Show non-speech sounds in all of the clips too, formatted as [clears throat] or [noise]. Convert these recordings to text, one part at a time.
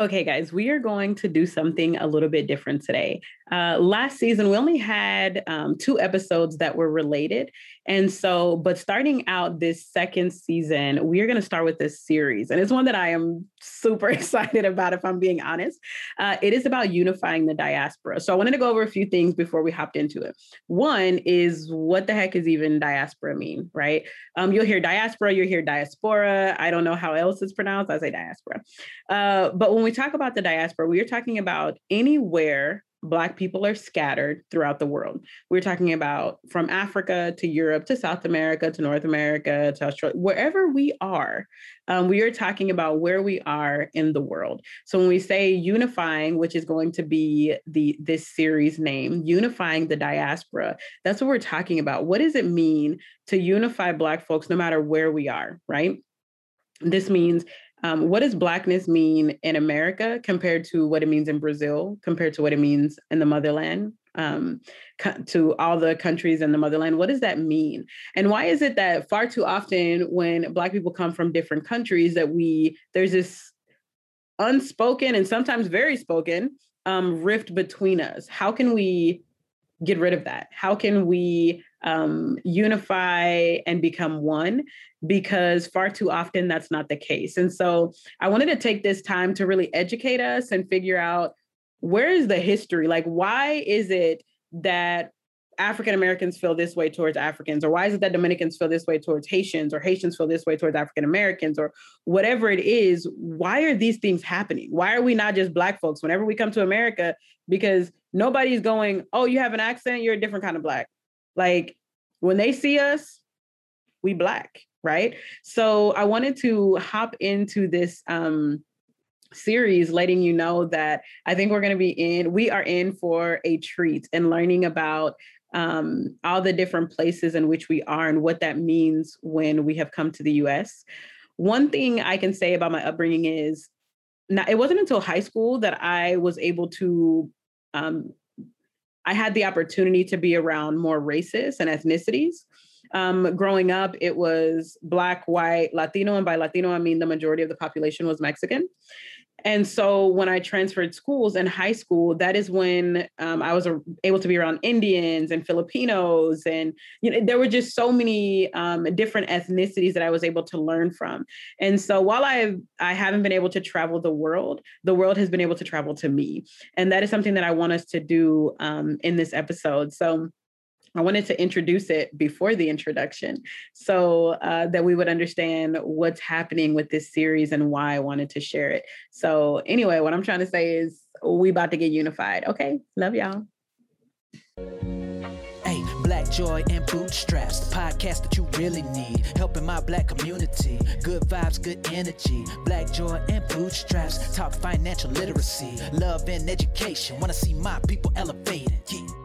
Okay, guys, we are going to do something a little bit different today. Uh, last season, we only had um, two episodes that were related. And so, but starting out this second season, we are going to start with this series. And it's one that I am super [laughs] excited about, if I'm being honest. Uh, it is about unifying the diaspora. So I wanted to go over a few things before we hopped into it. One is what the heck is even diaspora mean, right? Um, you'll hear diaspora, you'll hear diaspora. I don't know how else it's pronounced. I say diaspora. Uh, but when we talk about the diaspora, we are talking about anywhere Black people are scattered throughout the world. We're talking about from Africa to Europe to South America to North America to Australia, wherever we are, um, we are talking about where we are in the world. So when we say unifying, which is going to be the this series name, unifying the diaspora, that's what we're talking about. What does it mean to unify Black folks no matter where we are, right? This means um, what does blackness mean in America compared to what it means in Brazil, compared to what it means in the motherland, um, to all the countries in the motherland? What does that mean? And why is it that far too often when Black people come from different countries that we there's this unspoken and sometimes very spoken um, rift between us? How can we get rid of that? How can we um, unify and become one? Because far too often that's not the case. And so I wanted to take this time to really educate us and figure out where is the history? Like, why is it that African Americans feel this way towards Africans, or why is it that Dominicans feel this way towards Haitians, or Haitians feel this way towards African Americans, or whatever it is? Why are these things happening? Why are we not just Black folks whenever we come to America? Because nobody's going, oh, you have an accent, you're a different kind of Black. Like when they see us, we Black, right? So I wanted to hop into this. Um, series letting you know that I think we're going to be in, we are in for a treat and learning about um, all the different places in which we are and what that means when we have come to the US. One thing I can say about my upbringing is now, it wasn't until high school that I was able to, um, I had the opportunity to be around more races and ethnicities. Um, growing up, it was Black, white, Latino, and by Latino, I mean the majority of the population was Mexican. And so when I transferred schools in high school, that is when um, I was able to be around Indians and Filipinos, and you know there were just so many um, different ethnicities that I was able to learn from. And so while I I haven't been able to travel the world, the world has been able to travel to me, and that is something that I want us to do um, in this episode. So I wanted to introduce it before the introduction so uh, that we would understand what's happening with this series and why I wanted to share it. So, anyway, what I'm trying to say is we about to get unified. Okay. Love y'all. Hey, Black Joy and Bootstraps, the podcast that you really need. Helping my black community. Good vibes, good energy. Black Joy and Bootstraps, talk financial literacy, love and education. Wanna see my people elevated. Yeah.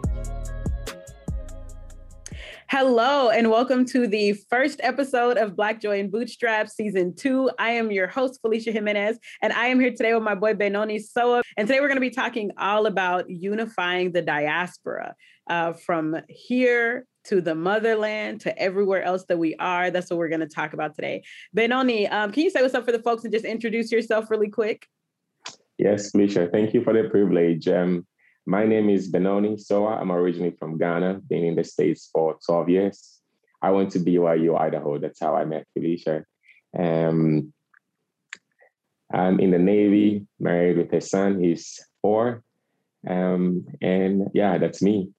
Hello, and welcome to the first episode of Black Joy and Bootstrap Season 2. I am your host, Felicia Jimenez, and I am here today with my boy Benoni Soa. And today we're going to be talking all about unifying the diaspora uh, from here to the motherland to everywhere else that we are. That's what we're going to talk about today. Benoni, um, can you say what's up for the folks and just introduce yourself really quick? Yes, Felicia, thank you for the privilege. Um, my name is Benoni Soa. I'm originally from Ghana, been in the States for 12 years. I went to BYU, Idaho. That's how I met Felicia. Um, I'm in the Navy, married with a son. He's four. Um, and yeah, that's me.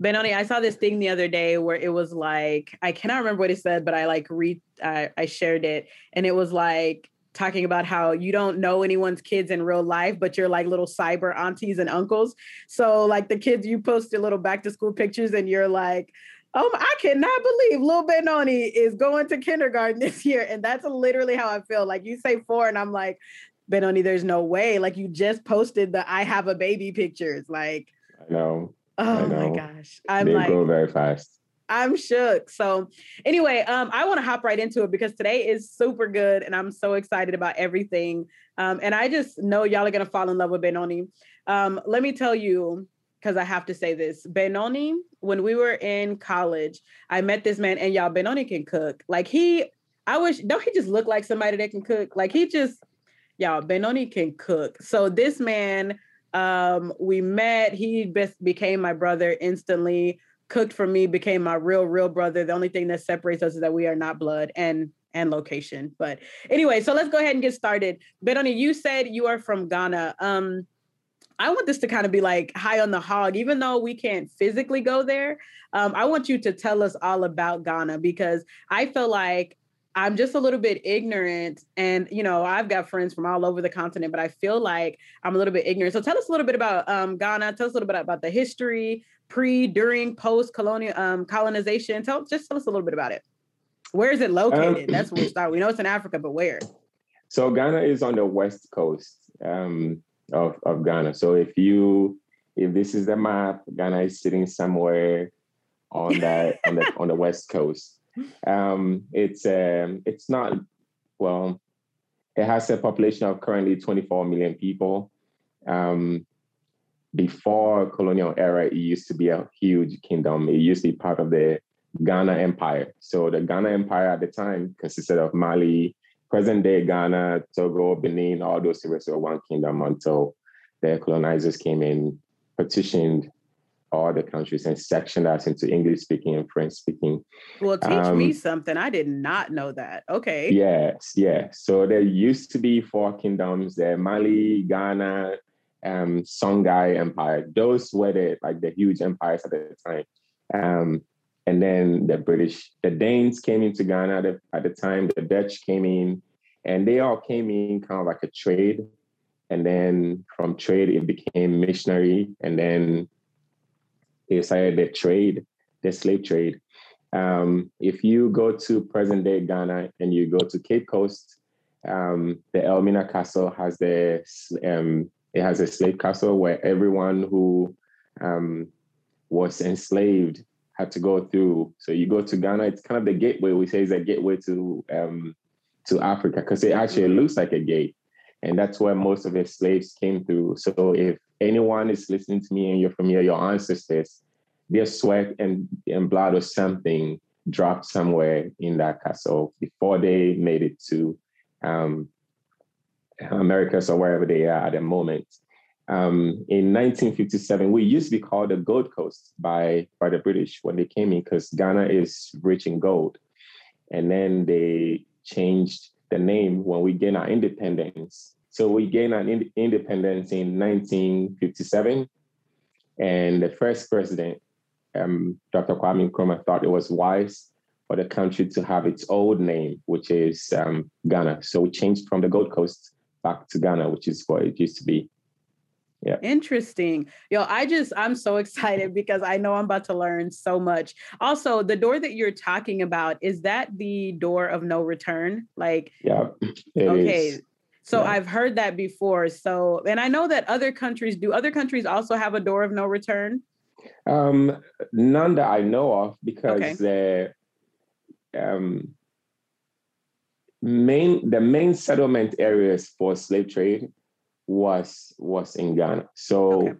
Benoni, I saw this thing the other day where it was like, I cannot remember what it said, but I like read, I, I shared it. And it was like, talking about how you don't know anyone's kids in real life, but you're like little cyber aunties and uncles. So like the kids, you posted little back to school pictures and you're like, oh, I cannot believe Lil Benoni is going to kindergarten [laughs] this year. And that's literally how I feel. Like you say four and I'm like, Benoni, there's no way. Like you just posted the I have a baby pictures. Like, I know. Oh I know. my gosh. I'm they like, grow very fast. I'm shook. So, anyway, um, I want to hop right into it because today is super good and I'm so excited about everything. Um, and I just know y'all are to fall in love with Benoni. Um, let me tell you, because I have to say this Benoni, when we were in college, I met this man, and y'all, Benoni can cook. Like, he, I wish, don't he just look like somebody that can cook? Like, he just, y'all, Benoni can cook. So this man, um, we met. He best became my brother instantly. Cooked for me, became my real, real brother. The only thing that separates us is that we are not blood and and location. But anyway, so let's go ahead and get started. Benoni, you said you are from Ghana. Um, I want this to kind of be like high on the hog, even though we can't physically go there. Um, I want you to tell us all about Ghana because I feel like I'm just a little bit ignorant. And, you know, I've got friends from all over the continent, but I feel like I'm a little bit ignorant. So tell us a little bit about um, Ghana. Tell us a little bit about the history, pre, during, post colonial um, colonization. Tell just tell us a little bit about it. Where is it located? Um, That's where we start. We know it's in Africa, but where? So Ghana is on the west coast. Um, of, of Ghana. So if you if this is the map, Ghana is sitting somewhere on that on the on the west coast. Um, it's um, it's not well. It has a population of currently 24 million people. Um, before colonial era, it used to be a huge kingdom. It used to be part of the Ghana Empire. So the Ghana Empire at the time consisted of Mali, present day Ghana, Togo, Benin, all those areas were one kingdom until the colonizers came in, partitioned all the countries and sectioned us into English speaking and French speaking. Well, teach um, me something. I did not know that. Okay. Yes, yes. So there used to be four kingdoms: the Mali, Ghana, um, Songhai Empire. Those were the like the huge empires at the time. Um, and then the British, the Danes came into Ghana at the, at the time, the Dutch came in, and they all came in kind of like a trade. And then from trade, it became missionary. And then they started the trade, the slave trade. Um, if you go to present day Ghana and you go to Cape Coast, um, the Elmina Castle has the um, it has a slave castle where everyone who um, was enslaved had to go through. So you go to Ghana, it's kind of the gateway. We say it's a gateway to um, to Africa because it actually looks like a gate, and that's where most of the slaves came through. So if anyone is listening to me and you're familiar, your ancestors, their sweat and, and blood or something dropped somewhere in that castle before they made it to um, Americas or wherever they are at the moment. Um, in 1957, we used to be called the Gold Coast by, by the British when they came in because Ghana is rich in gold. And then they changed the name when we gained our independence. So we gained an in- independence in 1957. And the first president, um, Dr. Kwame Nkrumah, thought it was wise for the country to have its old name, which is um, Ghana. So we changed from the Gold Coast back to Ghana, which is what it used to be. Yeah. Interesting. Yo, I just I'm so excited because I know I'm about to learn so much. Also, the door that you're talking about, is that the door of no return? Like Yeah. [clears throat] Okay. Is. So yeah. I've heard that before. So and I know that other countries do other countries also have a door of no return? Um none that I know of because okay. the um main the main settlement areas for slave trade was was in Ghana. So okay.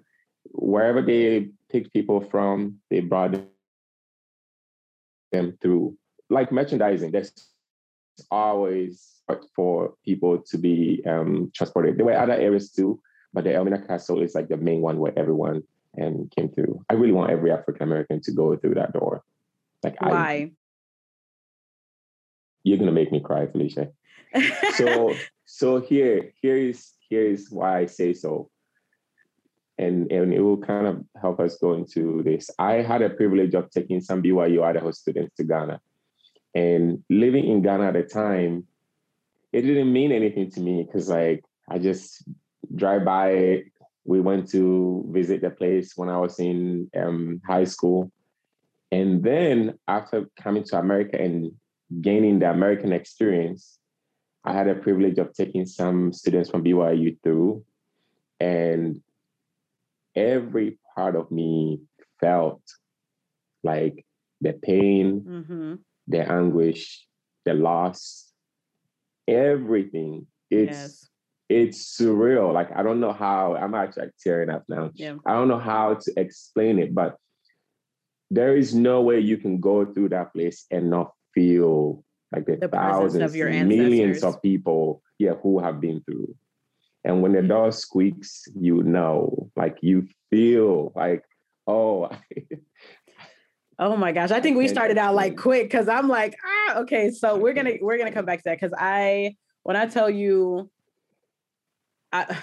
wherever they picked people from, they brought them through. Like merchandising, there's always for people to be um, transported. There were other areas too, but the Elmina Castle is like the main one where everyone and came through. I really want every African American to go through that door. Like why? I, you're gonna make me cry, Felicia. so [laughs] so here here is here is why I say so. And, and it will kind of help us go into this. I had a privilege of taking some BYU Idaho students to Ghana. And living in Ghana at the time, it didn't mean anything to me because like I just drive by. We went to visit the place when I was in um, high school. And then after coming to America and gaining the American experience, I had a privilege of taking some students from BYU through, and every part of me felt like the pain, mm-hmm. the anguish, the loss, everything. It's yes. it's surreal. Like I don't know how I'm actually tearing up now. Yeah. I don't know how to explain it, but there is no way you can go through that place and not feel like the, the thousands, of your millions of people, yeah, who have been through. And when the mm-hmm. door squeaks, you know, like you feel like, oh. [laughs] oh my gosh. I think we started out like quick because I'm like, ah, okay. So we're gonna we're gonna come back to that because I when I tell you I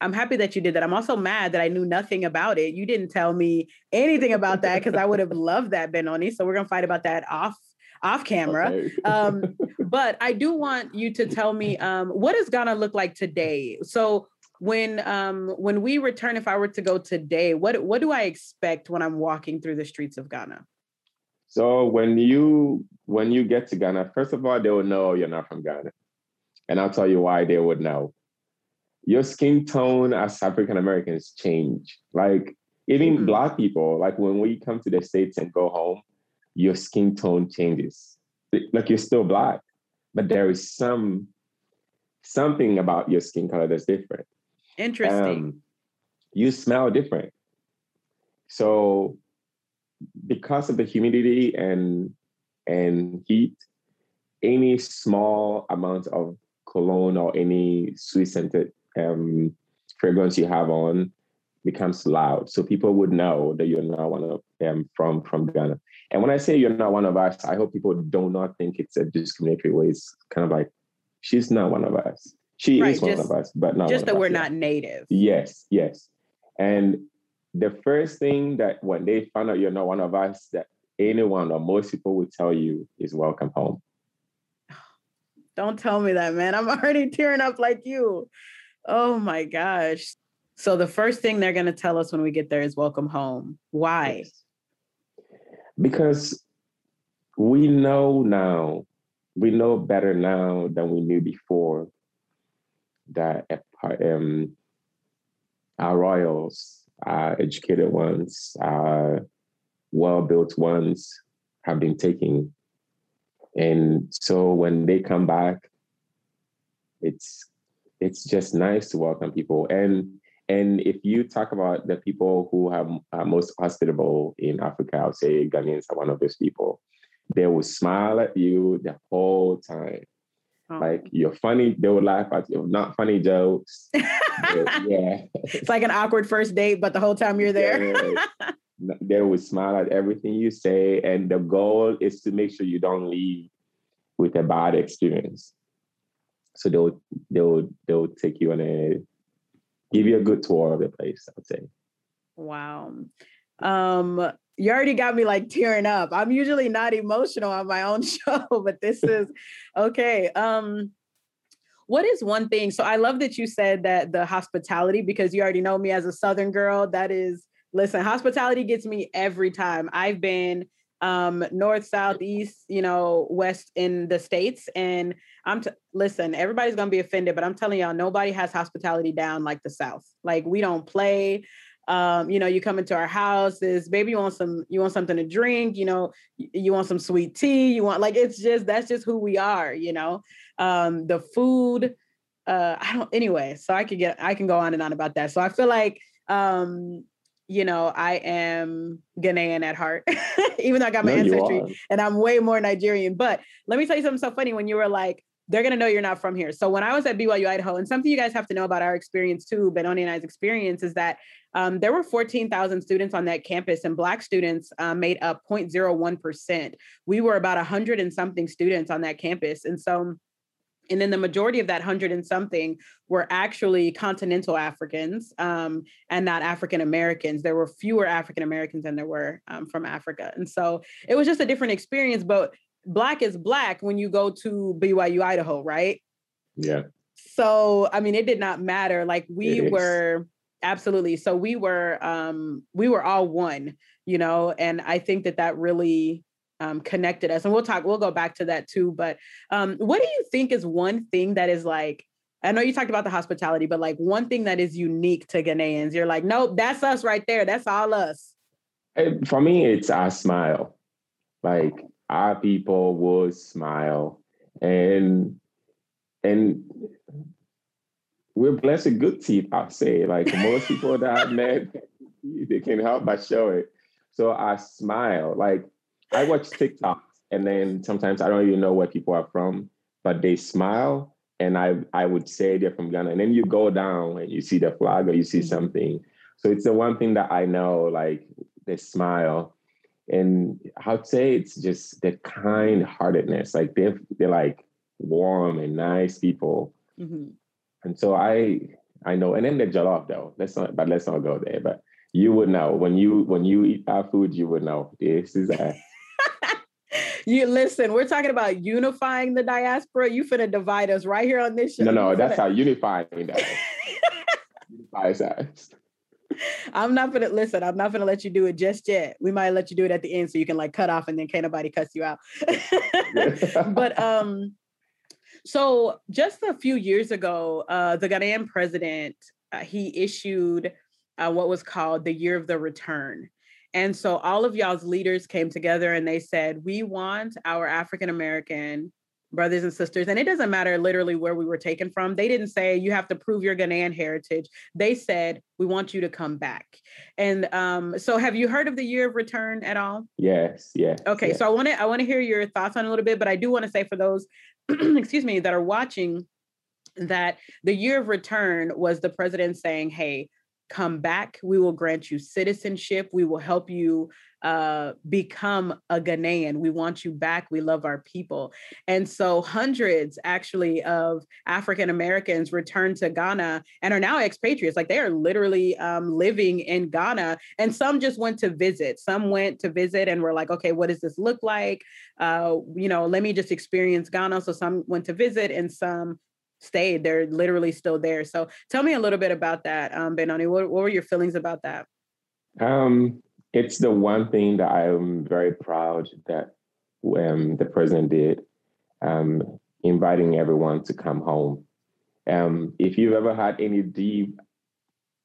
I'm happy that you did that. I'm also mad that I knew nothing about it. You didn't tell me anything about that because I would have [laughs] loved that, Benoni. So we're gonna fight about that off off camera. Okay. um, [laughs] but I do want you to tell me um, what is Ghana look like today. So when um, when we return, if I were to go today, what what do I expect when I'm walking through the streets of Ghana? So when you when you get to Ghana, first of all, they will know you're not from Ghana, and I'll tell you why they would know your skin tone as African Americans change. Like even mm-hmm. black people, like when we come to the States and go home, your skin tone changes. Like you're still black, but there is some something about your skin color that's different. Interesting. Um, you smell different. So because of the humidity and and heat, any small amount of cologne or any sweet scented um, fragrance you have on becomes loud. So people would know that you're not one of them from from Ghana. And when I say you're not one of us, I hope people do not think it's a discriminatory way. It's kind of like she's not one of us. She right, is one just, of us, but not just that we're not native. Yes, yes. And the first thing that when they find out you're not one of us, that anyone or most people will tell you is welcome home. [sighs] Don't tell me that, man. I'm [laughs] already tearing up like you. Oh my gosh. So the first thing they're going to tell us when we get there is welcome home. Why? Yes. Because we know now, we know better now than we knew before that um, our royals, our educated ones, our well built ones have been taken. And so when they come back, it's it's just nice to welcome people. And and if you talk about the people who have are most hospitable in Africa, I would say Ghanaians are one of those people. They will smile at you the whole time. Oh. Like you're funny, they will laugh at you. Not funny jokes. [laughs] yeah. It's like an awkward first date, but the whole time you're there. [laughs] they will smile at everything you say. And the goal is to make sure you don't leave with a bad experience. So they'll they'll they'll take you on a give you a good tour of the place, I'd say. Wow. Um, you already got me like tearing up. I'm usually not emotional on my own [laughs] show, but this is okay. Um, what is one thing? So I love that you said that the hospitality, because you already know me as a Southern girl. That is, listen, hospitality gets me every time. I've been um, north, south, east, you know, west in the states. And I'm t- listen, everybody's gonna be offended, but I'm telling y'all, nobody has hospitality down like the South. Like we don't play. Um, you know, you come into our houses, baby, you want some, you want something to drink, you know, you want some sweet tea, you want like it's just that's just who we are, you know. Um, the food, uh, I don't anyway, so I could get I can go on and on about that. So I feel like um you know, I am Ghanaian at heart, [laughs] even though I got my no, ancestry and I'm way more Nigerian. But let me tell you something so funny when you were like, they're going to know you're not from here. So when I was at BYU Idaho, and something you guys have to know about our experience too, Benoni and I's experience is that um, there were 14,000 students on that campus and Black students um, made up 0.01%. We were about 100 and something students on that campus. And so and then the majority of that hundred and something were actually continental Africans um, and not African Americans. There were fewer African Americans than there were um, from Africa. And so it was just a different experience. But Black is Black when you go to BYU, Idaho, right? Yeah. So, I mean, it did not matter. Like we were absolutely. So we were, um, we were all one, you know, and I think that that really um, connected us. And we'll talk, we'll go back to that too. But um, what do you think is one thing that is like, I know you talked about the hospitality, but like one thing that is unique to Ghanaians, you're like, nope, that's us right there. That's all us. For me, it's our smile. Like our people would smile. And and we're blessed with good teeth, I'll say. Like most people that I've met, [laughs] they can help but show it. So I smile. Like I watch TikTok and then sometimes I don't even know where people are from, but they smile and I I would say they're from Ghana. And then you go down and you see the flag or you see mm-hmm. something. So it's the one thing that I know, like they smile. And I'd say it's just the kind heartedness. Like they're they're like warm and nice people. Mm-hmm. And so I I know, and then the jollof though. Let's not, but let's not go there. But you would know when you when you eat our food, you would know this is a. [laughs] you listen. We're talking about unifying the diaspora. You finna divide us right here on this show. No, no, that's how unifying that. [laughs] unify us. I'm not gonna listen. I'm not gonna let you do it just yet. We might let you do it at the end so you can like cut off and then can't nobody cuss you out. [laughs] but um, so just a few years ago, uh, the Ghanaian president uh, he issued uh, what was called the Year of the Return. And so all of y'all's leaders came together and they said, we want our African American brothers and sisters, and it doesn't matter literally where we were taken from. They didn't say you have to prove your Ghanaian heritage. They said, we want you to come back. And um, so have you heard of the Year of Return at all? Yes, yes. Okay, yes. so I want to I want to hear your thoughts on a little bit, but I do want to say for those, [clears throat] excuse me, that are watching that the year of return was the president saying, hey, come back. We will grant you citizenship. We will help you uh, become a Ghanaian. We want you back. We love our people. And so hundreds actually of African Americans returned to Ghana and are now expatriates. Like they are literally um, living in Ghana. And some just went to visit. Some went to visit and were like, okay, what does this look like? Uh, you know, let me just experience Ghana. So some went to visit and some stayed. They're literally still there. So tell me a little bit about that, um, Benoni. What, what were your feelings about that? Um, it's the one thing that I'm very proud that um, the president did, um, inviting everyone to come home. Um, if you've ever had any deep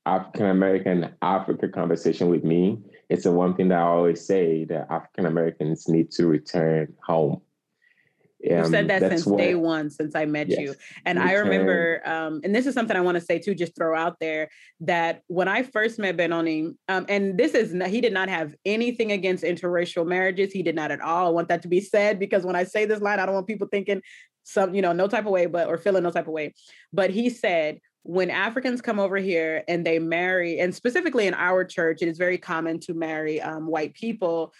African American Africa conversation with me, it's the one thing that I always say that African Americans need to return home. Um, you said that since what, day one, since I met yes, you. And I remember, um, and this is something I want to say too, just throw out there that when I first met Benoni, um, and this is, he did not have anything against interracial marriages. He did not at all. I want that to be said because when I say this line, I don't want people thinking some, you know, no type of way, but, or feeling no type of way. But he said, when Africans come over here and they marry, and specifically in our church, it is very common to marry um, white people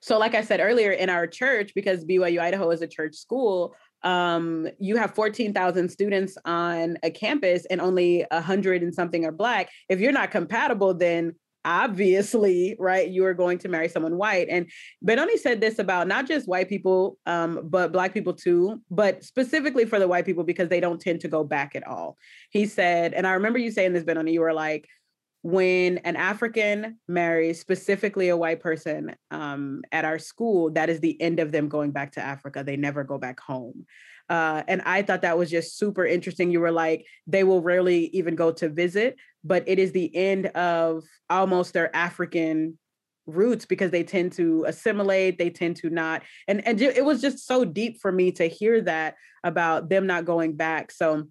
so, like I said earlier, in our church, because BYU Idaho is a church school, um, you have 14,000 students on a campus and only 100 and something are Black. If you're not compatible, then obviously, right, you are going to marry someone white. And Benoni said this about not just white people, um, but Black people too, but specifically for the white people because they don't tend to go back at all. He said, and I remember you saying this, Benoni, you were like, when an African marries specifically a white person um, at our school, that is the end of them going back to Africa. They never go back home. Uh, and I thought that was just super interesting. You were like, they will rarely even go to visit, but it is the end of almost their African roots because they tend to assimilate they tend to not and and it was just so deep for me to hear that about them not going back so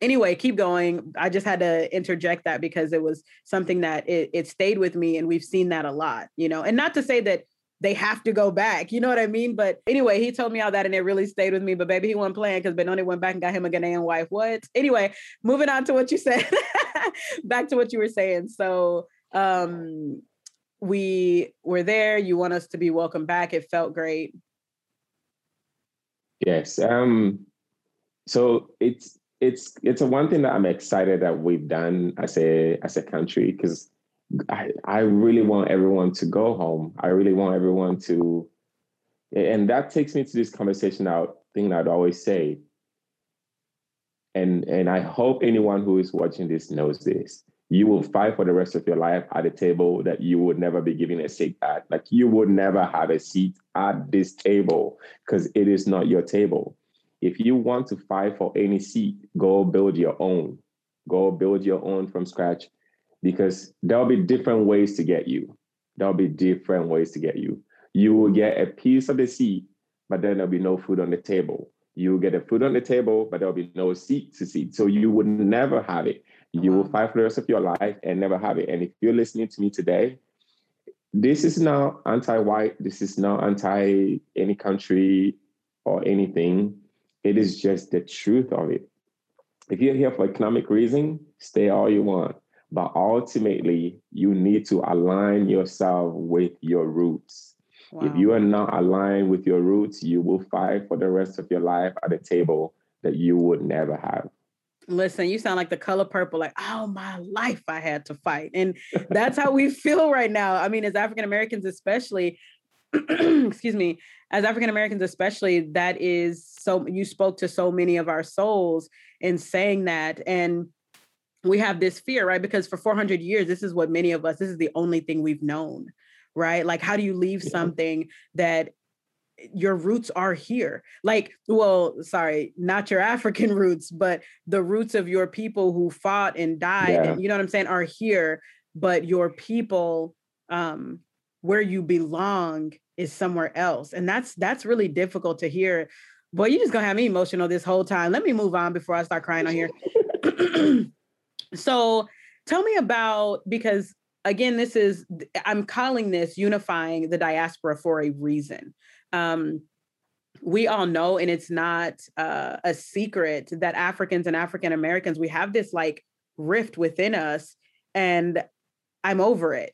anyway, keep going. I just had to interject that because it was something that it, it stayed with me, and we've seen that a lot, you know. And not to say that they have to go back, you know what I mean? But anyway, he told me all that, and it really stayed with me. But baby, he wasn't playing because Benoni went back and got him a Ghanaian wife. What? Anyway, moving on to what you said. [laughs] back to what you were saying. So um we were there. You want us to be welcome back. It felt great. Yes. Um, so it's it's it's a one thing that I'm excited that we've done as a as a country because I I really want everyone to go home. I really want everyone to, and that takes me to this conversation out thing I'd always say. And and I hope anyone who is watching this knows this. You will fight for the rest of your life at a table that you would never be given a seat at. Like you would never have a seat at this table because it is not your table if you want to fight for any seat, go build your own. Go build your own from scratch because there'll be different ways to get you. There'll be different ways to get you. You will get a piece of the seat, but then there'll be no food on the table. You will get a food on the table, but there'll be no seat to seat. So you would never have it. You will mm-hmm. fight for the rest of your life and never have it. And if you're listening to me today, this is not anti-white. This is not anti any country or anything it is just the truth of it. If you're here for economic reason, stay all you want. But ultimately, you need to align yourself with your roots. Wow. If you are not aligned with your roots, you will fight for the rest of your life at a table that you would never have. Listen, you sound like the color purple, like, oh, my life I had to fight. And that's how we feel right now. I mean, as African Americans, especially, [clears throat] excuse me, as African Americans, especially, that is so, you spoke to so many of our souls in saying that. And we have this fear, right? Because for 400 years, this is what many of us, this is the only thing we've known, right? Like, how do you leave yeah. something that your roots are here like well sorry not your african [laughs] roots but the roots of your people who fought and died yeah. and you know what i'm saying are here but your people um where you belong is somewhere else and that's that's really difficult to hear. Boy you just gonna have me emotional this whole time. Let me move on before i start crying on here. [laughs] [clears throat] So tell me about because again this is i'm calling this unifying the diaspora for a reason. Um, we all know, and it's not uh, a secret that Africans and African Americans, we have this like rift within us, and I'm over it.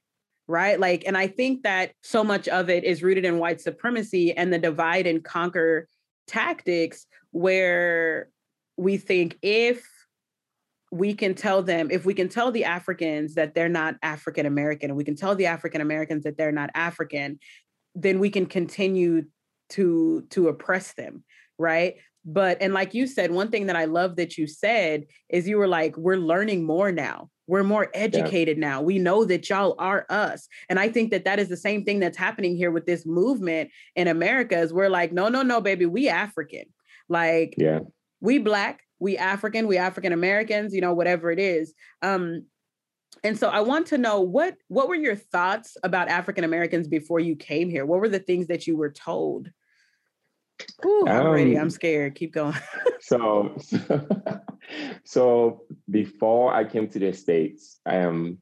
Right. Like, and I think that so much of it is rooted in white supremacy and the divide and conquer tactics where we think if we can tell them if we can tell the africans that they're not african american and we can tell the african americans that they're not african then we can continue to to oppress them right but and like you said one thing that i love that you said is you were like we're learning more now we're more educated yeah. now we know that y'all are us and i think that that is the same thing that's happening here with this movement in america is we're like no no no baby we african like yeah we black we african we african americans you know whatever it is um and so I want to know what what were your thoughts about African Americans before you came here? What were the things that you were told? Ooh, I'm um, ready. I'm scared. Keep going. [laughs] so, [laughs] so before I came to the states, I am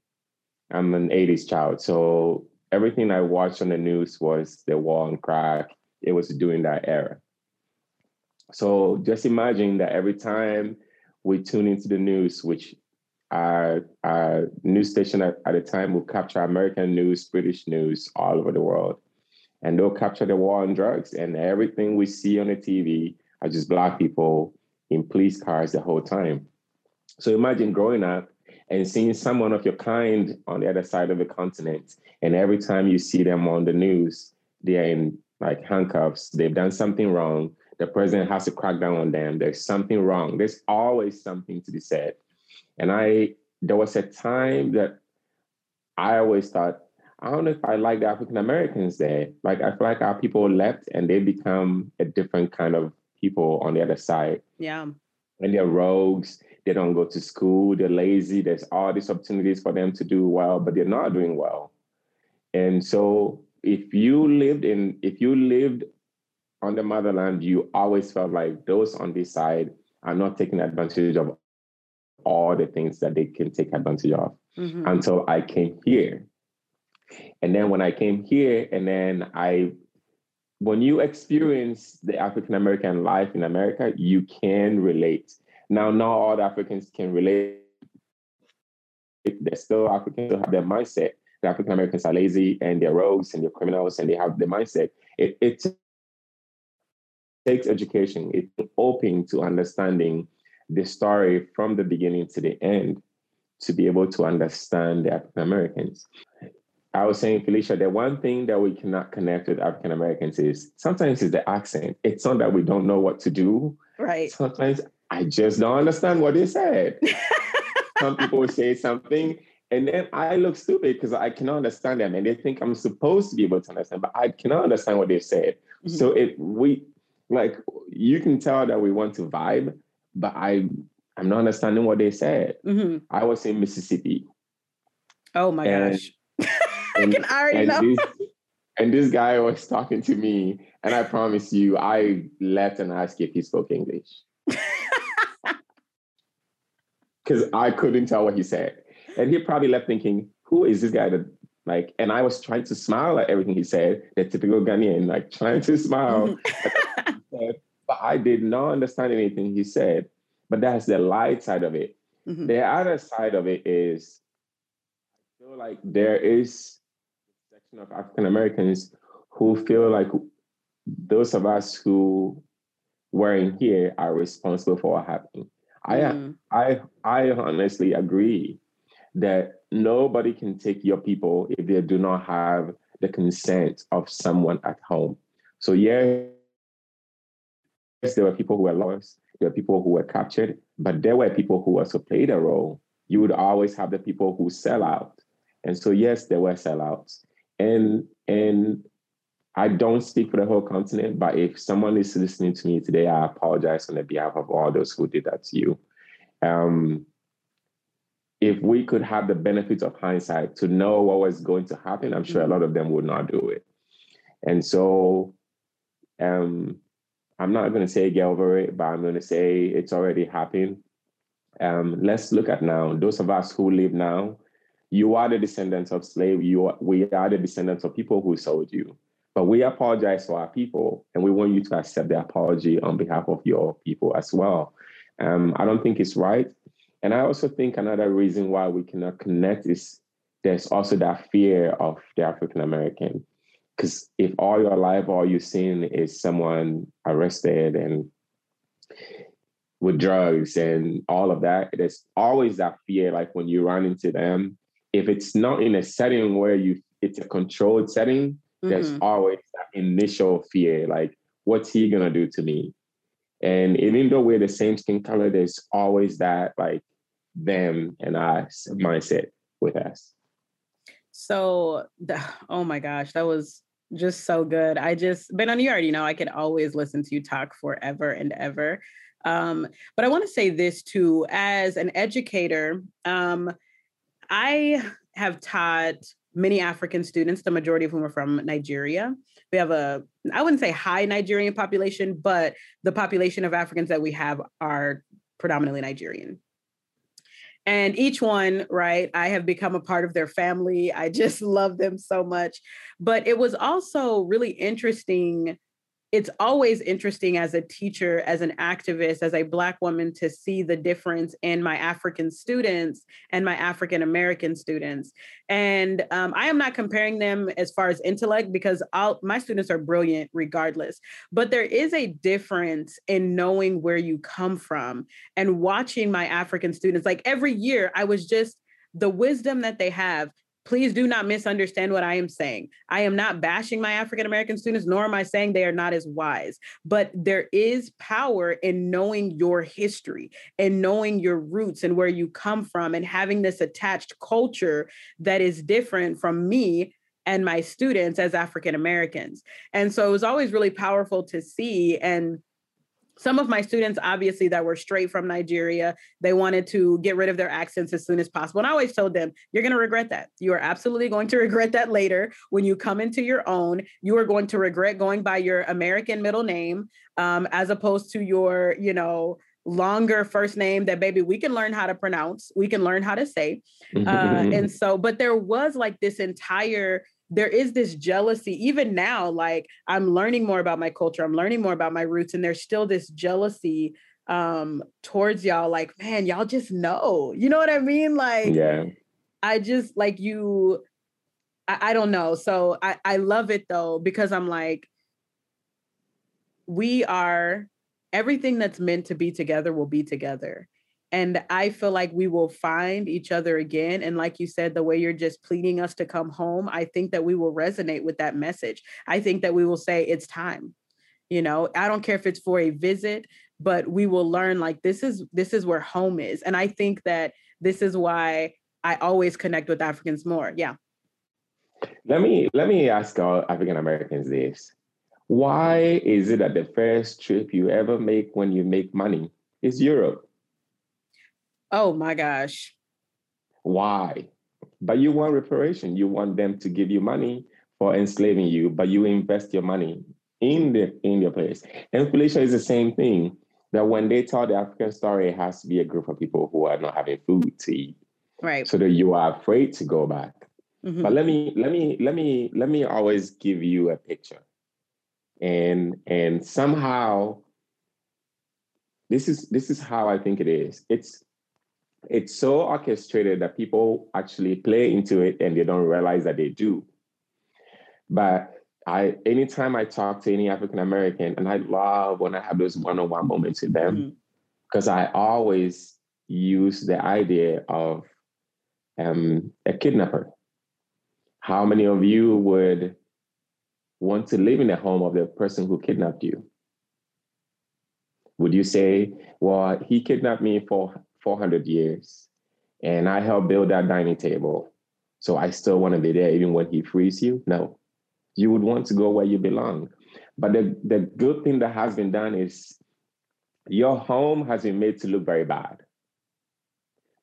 I'm an '80s child. So everything I watched on the news was the war on crack. It was during that era. So just imagine that every time we tune into the news, which our, our news station at, at the time would capture American news, British news all over the world. And they'll capture the war on drugs. And everything we see on the TV are just Black people in police cars the whole time. So imagine growing up and seeing someone of your kind on the other side of the continent. And every time you see them on the news, they're in like handcuffs, they've done something wrong. The president has to crack down on them. There's something wrong. There's always something to be said. And I, there was a time that I always thought, I don't know if I like the African Americans there. Like I feel like our people left and they become a different kind of people on the other side. Yeah. And they're rogues. They don't go to school. They're lazy. There's all these opportunities for them to do well, but they're not doing well. And so if you lived in, if you lived on the motherland, you always felt like those on this side are not taking advantage of all the things that they can take advantage of mm-hmm. until I came here. And then when I came here, and then I, when you experience the African American life in America, you can relate. Now, not all Africans can relate. They're still Africans, have their mindset. The African Americans are lazy and they're rogues and they're criminals and they have the mindset. It, it takes education. It's open to understanding the story from the beginning to the end to be able to understand the African Americans. I was saying, Felicia, the one thing that we cannot connect with African Americans is sometimes it's the accent. It's not that we don't know what to do. Right. Sometimes I just don't understand what they said. [laughs] Some people say something, and then I look stupid because I cannot understand them, and they think I'm supposed to be able to understand, but I cannot understand what they said. Mm-hmm. So it we like you can tell that we want to vibe, but I I'm not understanding what they said. Mm-hmm. I was in Mississippi. Oh my and, gosh. I can already and know. This, [laughs] and this guy was talking to me, and I promise you, I left and asked if he spoke English. [laughs] Because I couldn't tell what he said. And he probably left thinking, who is this guy that like, and I was trying to smile at everything he said, the typical Ghanaian, like [laughs] trying to smile. but I did not understand anything he said. But that's the light side of it. Mm-hmm. The other side of it is I feel like there is of African Americans who feel like those of us who were in here are responsible for what happened. Mm. I I I honestly agree that nobody can take your people if they do not have the consent of someone at home. So yes, there were people who were lost, there were people who were captured, but there were people who also played a role. You would always have the people who sell out. And so yes, there were sellouts. And and I don't speak for the whole continent, but if someone is listening to me today, I apologize on the behalf of all those who did that to you. Um, if we could have the benefit of hindsight to know what was going to happen, I'm sure a lot of them would not do it. And so um, I'm not going to say get over it, but I'm going to say it's already happened. Um, let's look at now. Those of us who live now, you are the descendants of slaves. You are, we are the descendants of people who sold you. But we apologize for our people, and we want you to accept the apology on behalf of your people as well. Um, I don't think it's right. And I also think another reason why we cannot connect is there's also that fear of the African American. Because if all your life, all you've seen is someone arrested and with drugs and all of that, there's always that fear. Like when you run into them, if it's not in a setting where you it's a controlled setting, mm-hmm. there's always that initial fear. Like, what's he gonna do to me? And even though we're the same skin color, there's always that like them and us mindset with us. So, oh my gosh, that was just so good. I just, Benoni you already know I could always listen to you talk forever and ever. Um, but I want to say this too as an educator, um, I have taught many African students, the majority of whom are from Nigeria. We have a, I wouldn't say high Nigerian population, but the population of Africans that we have are predominantly Nigerian. And each one, right, I have become a part of their family. I just [laughs] love them so much. But it was also really interesting it's always interesting as a teacher, as an activist, as a Black woman to see the difference in my African students and my African American students. And um, I am not comparing them as far as intellect because I'll, my students are brilliant regardless. But there is a difference in knowing where you come from and watching my African students. Like every year, I was just the wisdom that they have please do not misunderstand what I am saying. I am not bashing my African American students, nor am I saying they are not as wise, but there is power in knowing your history and knowing your roots and where you come from and having this attached culture that is different from me and my students as African Americans. And so it was always really powerful to see and some of my students obviously that were straight from nigeria they wanted to get rid of their accents as soon as possible. And i always told them you're going to regret that. You are absolutely going to [laughs] regret that later. When you come into your own you are going to regret going by your american middle name um, as opposed to your you know longer first name that baby we can learn how to pronounce we can learn how to say. Uh, and so but there was like this entire there is this jealousy even now like i'm learning more about my culture i'm learning more about my roots and there's still this jealousy um towards y'all like man y'all just know you know what i mean? Like yeah. I just like you I, I don't know. So i i love it though because i'm like we are everything that's meant to be together will be together and I feel like we will find each other again. And like you said, the way you're just pleading us to come home, I think that we will resonate with that message. I think that we will say, it's time. You know, I don't care if it's for a visit, but we will learn like this is this is where home is. And I think that this is why I always connect with Africans more. Yeah. Let me let me ask all African Americans this. Why is it that the first trip you ever make when you make money is Europe? Oh my gosh. Why? But you want reparation. You want them to give you money for enslaving you, but you invest your money in the in your place. And Felicia is the same thing. That when they tell the African story, it has to be a group of people who are not having food to eat. Right. So that you are afraid to go back. Mm-hmm. But let me let me let me let me always give you a picture. And and somehow this is this is how I think it is. It's it's so orchestrated that people actually play into it and they don't realize that they do. But I anytime I talk to any African American, and I love when I have those one-on-one moments with them, because mm-hmm. I always use the idea of um, a kidnapper. How many of you would want to live in the home of the person who kidnapped you? Would you say, well, he kidnapped me for 400 years and I helped build that dining table. So I still want to be there even when he frees you? No. You would want to go where you belong. But the, the good thing that has been done is your home has been made to look very bad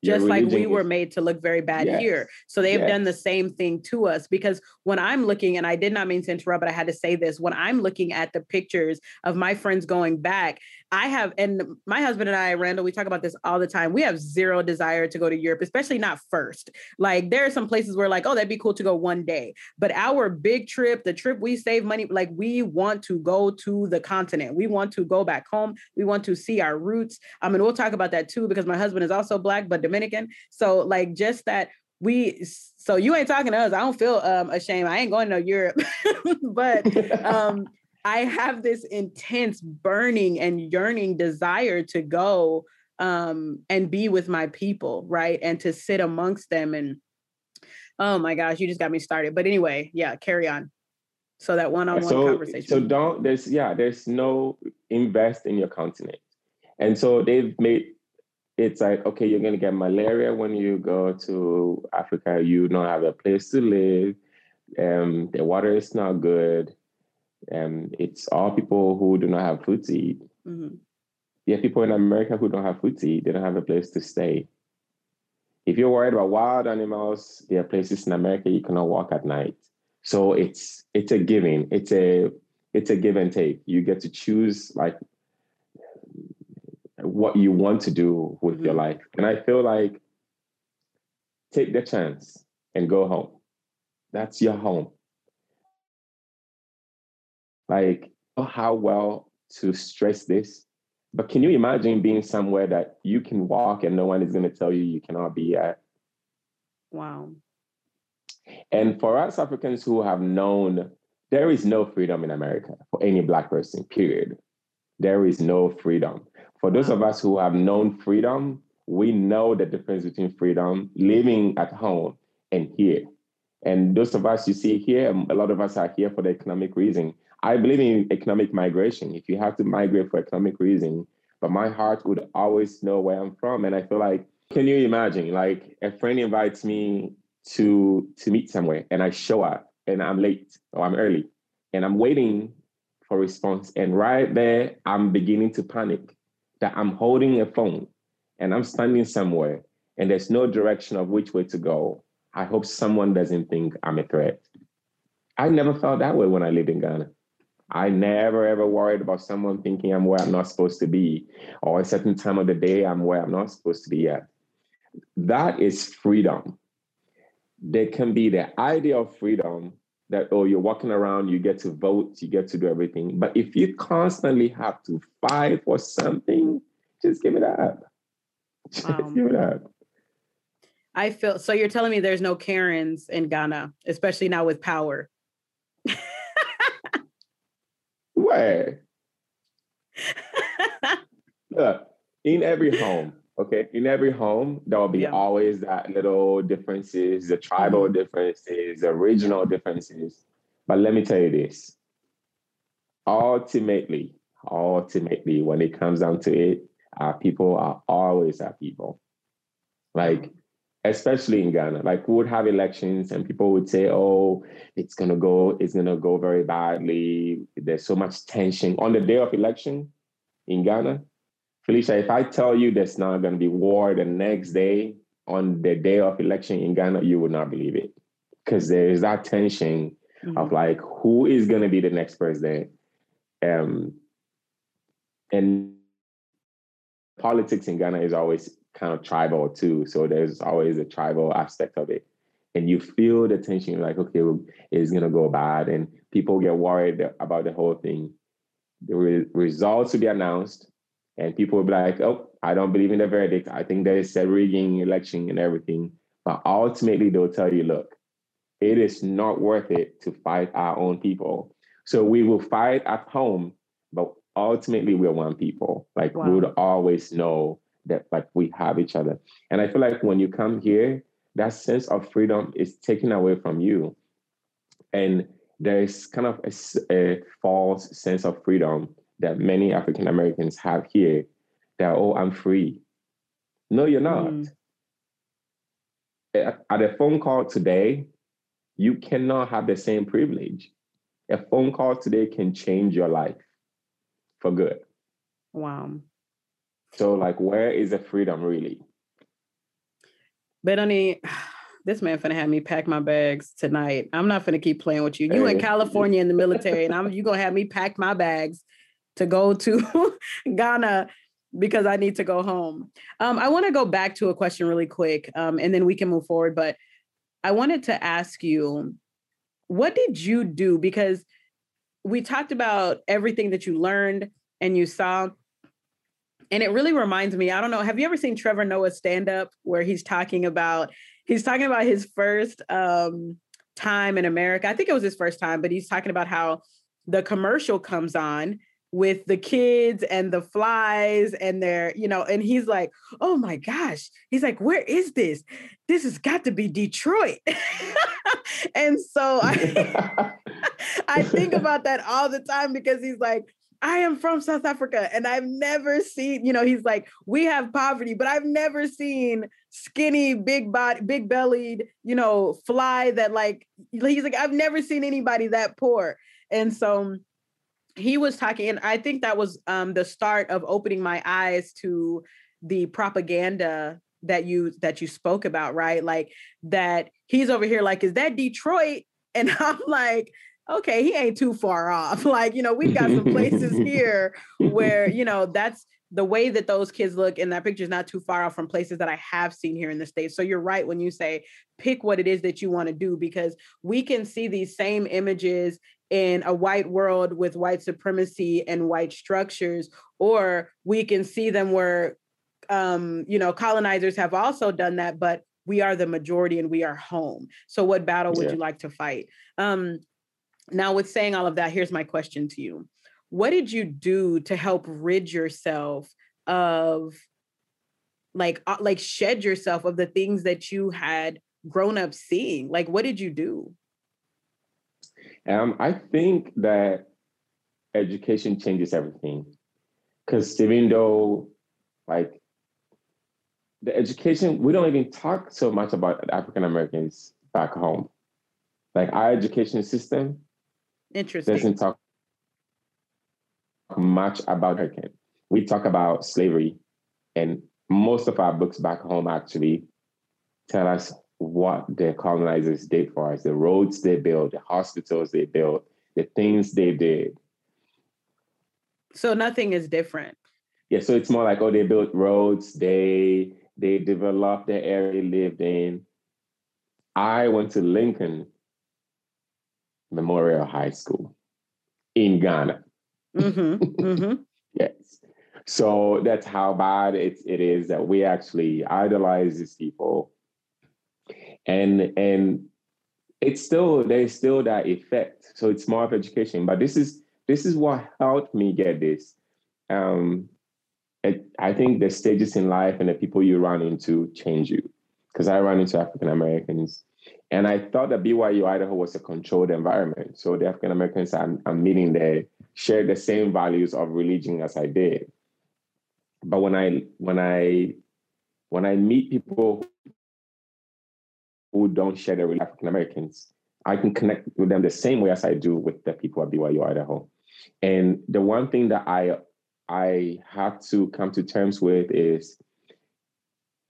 just like we were made to look very bad yes. here. So they've yes. done the same thing to us because when I'm looking, and I did not mean to interrupt, but I had to say this when I'm looking at the pictures of my friends going back, I have, and my husband and I, Randall, we talk about this all the time. We have zero desire to go to Europe, especially not first. Like there are some places where, like, oh, that'd be cool to go one day. But our big trip, the trip we save money, like we want to go to the continent. We want to go back home. We want to see our roots. I mean, we'll talk about that too because my husband is also black, but Dominican. So like just that we so you ain't talking to us. I don't feel um ashamed. I ain't going to Europe. [laughs] but um I have this intense burning and yearning desire to go um and be with my people, right? And to sit amongst them and oh my gosh, you just got me started. But anyway, yeah, carry on. So that one-on-one so, conversation. So don't there's yeah, there's no invest in your continent. And so they've made it's like okay you're going to get malaria when you go to africa. You don't have a place to live. Um, the water is not good. Um, it's all people who do not have food to eat. Mm-hmm. there are people in america who don't have food to eat. They don't have a place to stay. If you're worried about wild animals there are places in america you cannot walk at night. So it's it's a giving. It's a it's a give and take. You get to choose like what you want to do with mm-hmm. your life. And I feel like take the chance and go home. That's your home. Like, how well to stress this. But can you imagine being somewhere that you can walk and no one is going to tell you you cannot be at? Wow. And for us Africans who have known there is no freedom in America for any Black person, period. There is no freedom. For those of us who have known freedom, we know the difference between freedom living at home and here. And those of us you see here, um, a lot of us are here for the economic reason. I believe in economic migration. If you have to migrate for economic reason, but my heart would always know where I'm from. And I feel like, can you imagine? Like a friend invites me to to meet somewhere and I show up and I'm late or I'm early and I'm waiting for response. And right there, I'm beginning to panic that I'm holding a phone and I'm standing somewhere and there's no direction of which way to go, I hope someone doesn't think I'm a threat. I never felt that way when I lived in Ghana. I never ever worried about someone thinking I'm where I'm not supposed to be, or a certain time of the day I'm where I'm not supposed to be at. That is freedom. There can be the idea of freedom that, oh, you're walking around, you get to vote, you get to do everything. But if you constantly have to fight for something, just give it up. [laughs] Just um, give it up. I feel so you're telling me there's no Karens in Ghana, especially now with power. Where? [laughs] Look, in every home, Okay, in every home, there will be yeah. always that little differences, the tribal mm-hmm. differences, the regional differences. But let me tell you this ultimately, ultimately, when it comes down to it, our people are always our people. Like, especially in Ghana, like we would have elections and people would say, oh, it's gonna go, it's gonna go very badly. There's so much tension. On the day of election in Ghana, Felicia, if I tell you there's not going to be war the next day on the day of election in Ghana, you would not believe it. Because there's that tension mm-hmm. of like, who is going to be the next president? Um, and politics in Ghana is always kind of tribal too. So there's always a tribal aspect of it. And you feel the tension, like, okay, well, it's going to go bad. And people get worried about the whole thing. The re- results will be announced And people will be like, oh, I don't believe in the verdict. I think there is a rigging election and everything. But ultimately, they'll tell you, look, it is not worth it to fight our own people. So we will fight at home, but ultimately we're one people. Like wow. we would always know that like we have each other. And I feel like when you come here, that sense of freedom is taken away from you. And there's kind of a, a false sense of freedom that many African Americans have here that, oh, I'm free. No, you're not. Mm. At, at a phone call today, you cannot have the same privilege. A phone call today can change your life for good. Wow. So, like, where is the freedom really? Benoni, [sighs] this man finna have me pack my bags tonight. I'm not finna keep playing with you. You hey. in California in the military, and I'm you gonna have me pack my bags to go to [laughs] Ghana because I need to go home. Um, I want to go back to a question really quick, um, and then we can move forward. But I wanted to ask you, what did you do? Because we talked about everything that you learned and you saw. And it really reminds me, I don't know, have you ever seen Trevor Noah stand up where he's talking about he's talking about his first um, time in America. I think it was his first time, but he's talking about how the commercial comes on with the kids and the flies and their, you know, and he's like, oh my gosh. He's like, where is this? This has got to be Detroit. [laughs] and so I [laughs] [laughs] I think about that all the time because he's like, I am from South Africa and I've never seen, you know, he's like, we have poverty, but I've never seen skinny, big body, big bellied, you know, fly that like, he's like, I've never seen anybody that poor. And so he was talking, and I think that was um, the start of opening my eyes to the propaganda that you that you spoke about, right? Like that he's over here, like, is that Detroit? [laughs] And I'm like, okay, he ain't too far off. [laughs] Like, you know, we've got some places here where, [laughs] you know, that's the way that those kids look in that picture is not too far off from places that I have seen here in the States. So you're right when you say pick what it is that you want to do, because we can see these same images in a white world with white supremacy and white structures, or we can see them where, um, you know, colonizers have also done that, but we are the majority and we are home. So what battle would yeah. you like to fight? Um, now, with saying all of that, here's my question to you. What did you do to help rid yourself of like uh, like shed yourself of the things that you had grown up seeing? Like what did you do? Um, I think that education changes everything. Because even though, like, the education, we don't even talk so much about African Americans back home. Like, our education system Interesting. doesn't talk much about American. We talk about slavery, and most of our books back home actually tell us what the colonizers did for us the roads they built, the hospitals they built, the things they did. So nothing is different. Yeah, so it's more like, oh, they built roads, they they developed the area they lived in. I went to Lincoln Memorial High School in Ghana. Mm-hmm, mm-hmm. [laughs] yes. So that's how bad it, it is that we actually idolize these people and and it's still there's still that effect. So it's more of education. But this is this is what helped me get this. Um it, i think the stages in life and the people you run into change you. Because i ran into african americans. And i thought that byu idaho was a controlled environment. So the african americans I'm, I'm meeting there share the same values of religion as i did. But when i when i when i meet people who don't share the with African Americans, I can connect with them the same way as I do with the people at BYU Idaho. And the one thing that I I have to come to terms with is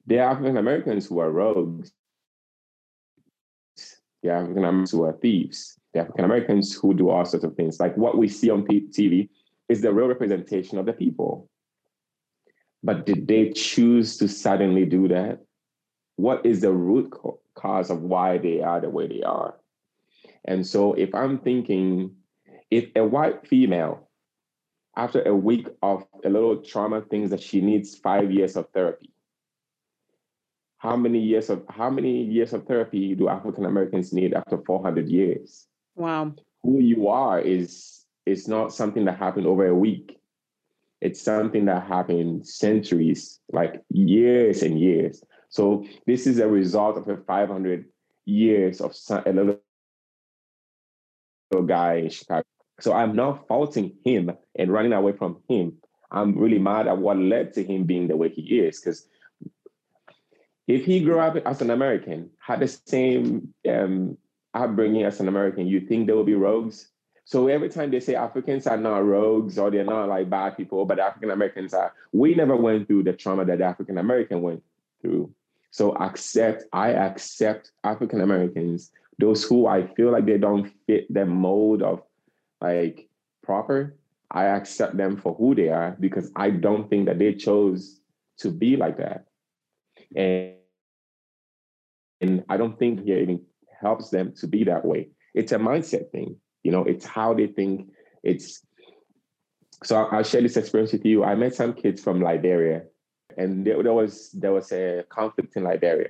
there are African Americans who are rogues. There are African Americans who are thieves. There are African Americans who do all sorts of things. Like what we see on TV is the real representation of the people. But did they choose to suddenly do that? What is the root cause of why they are the way they are. And so if I'm thinking, if a white female after a week of a little trauma, thinks that she needs five years of therapy. How many years of how many years of therapy do African Americans need after 400 years? Wow. Who you are is is not something that happened over a week. It's something that happened centuries, like years and years. So this is a result of a 500 years of a little guy in Chicago. So I'm not faulting him and running away from him. I'm really mad at what led to him being the way he is. Because if he grew up as an American, had the same um, upbringing as an American, you think there will be rogues? So every time they say Africans are not rogues or they're not like bad people, but African Americans are, we never went through the trauma that African American went through. So accept, I accept African Americans, those who I feel like they don't fit the mold of like proper, I accept them for who they are because I don't think that they chose to be like that. And, and I don't think here even helps them to be that way. It's a mindset thing, you know, it's how they think. It's so I'll share this experience with you. I met some kids from Liberia, and there, there was there was a conflict in Liberia.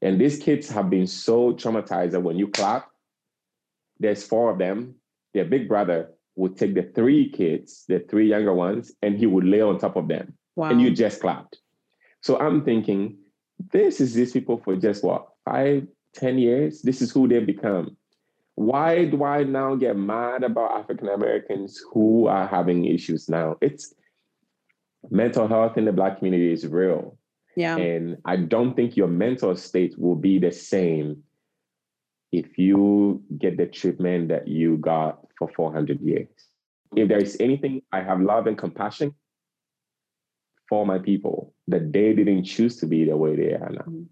And these kids have been so traumatized that when you clap, there's four of them their big brother would take the three kids, the three younger ones, and he would lay on top of them. Wow. And you just clapped. So I'm thinking, this is these people for just what, five, ten years? This is who they've become. Why do I now get mad about African Americans who are having issues now? It's mental health in the Black community is real. Yeah. And I don't think your mental state will be the same if you get the treatment that you got for 400 years. If there is anything, I have love and compassion for my people that they didn't choose to be the way they are now. Mm-hmm.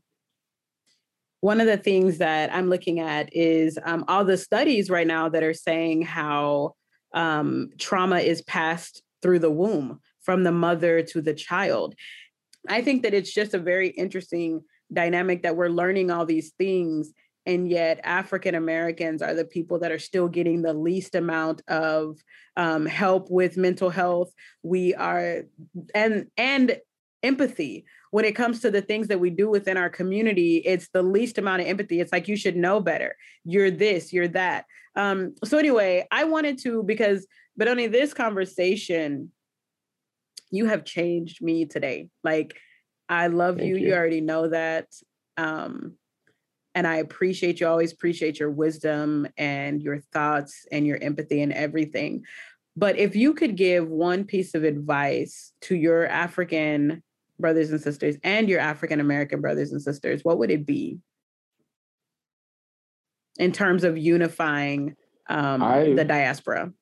One of the things that I'm looking at is um, all the studies right now that are saying how um, trauma is passed through the womb from the mother to the child. I think that it's just a very interesting dynamic that we're learning all these things and yet African Americans are the people that are still getting the least amount of um, help with mental health. We are and and empathy when it comes to the things that we do within our community. It's the least amount of empathy. It's like you should know better. You're this. You're that. Um, so anyway, I wanted to because, Benoni this conversation, you have changed me today. Like I love you. you. You already know that. Um, and I appreciate you, always appreciate your wisdom and your thoughts and your empathy and everything. But if you could give one piece of advice to your African brothers and sisters and your African American brothers and sisters, what would it be in terms of unifying um, I, the diaspora?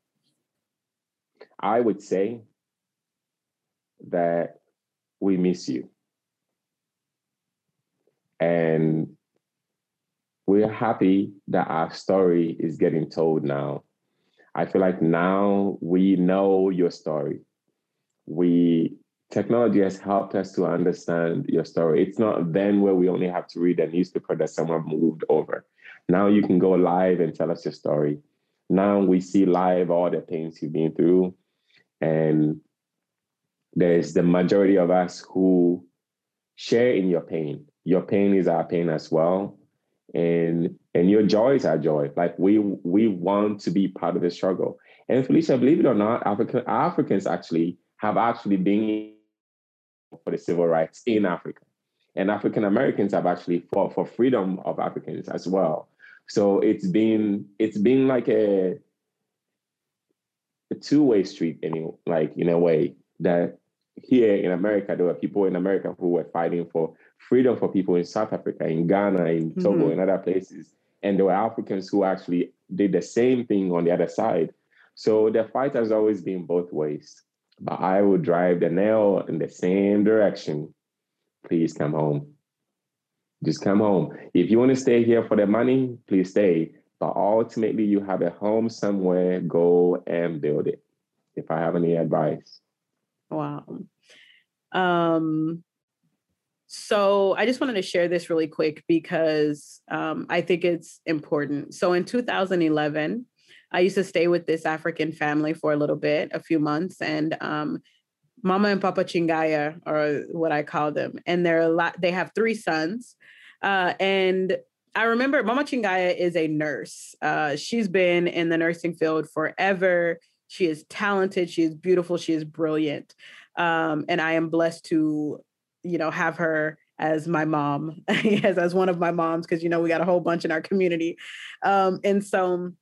I would say that we miss you. And we're happy that our story is getting told now. I feel like now we know your story. We technology has helped us to understand your story. It's not then where we only have to read a newspaper that someone moved over. Now you can go live and tell us your story. Now we see live all the things you've been through. And there's the majority of us who share in your pain. Your pain is our pain as well and and your joy is our joy. Like we we want to be part of the struggle. And Felicia, believe it or not, African Africans actually have actually been for the civil rights in Africa. And African Americans have actually fought for freedom of Africans as well. So it's been it's been like a a two-way street in like in a way that here in America, there were people in America who were fighting for freedom for people in South Africa, in Ghana, in Togo, mm-hmm. and other places. And there were Africans who actually did the same thing on the other side. So the fight has always been both ways. But I would drive the nail in the same direction. Please come home. Just come home. If you want to stay here for the money, please stay. But ultimately, you have a home somewhere, go and build it. If I have any advice. Wow. Um, so I just wanted to share this really quick because um, I think it's important. So in 2011, I used to stay with this African family for a little bit, a few months, and um, Mama and Papa Chingaya are what I call them, and they're a lot. They have three sons, uh, and I remember Mama Chingaya is a nurse. Uh, she's been in the nursing field forever. She is talented. She is beautiful. She is brilliant, um, and I am blessed to, you know, have her as my mom, [laughs] as as one of my moms, because you know we got a whole bunch in our community, um, and so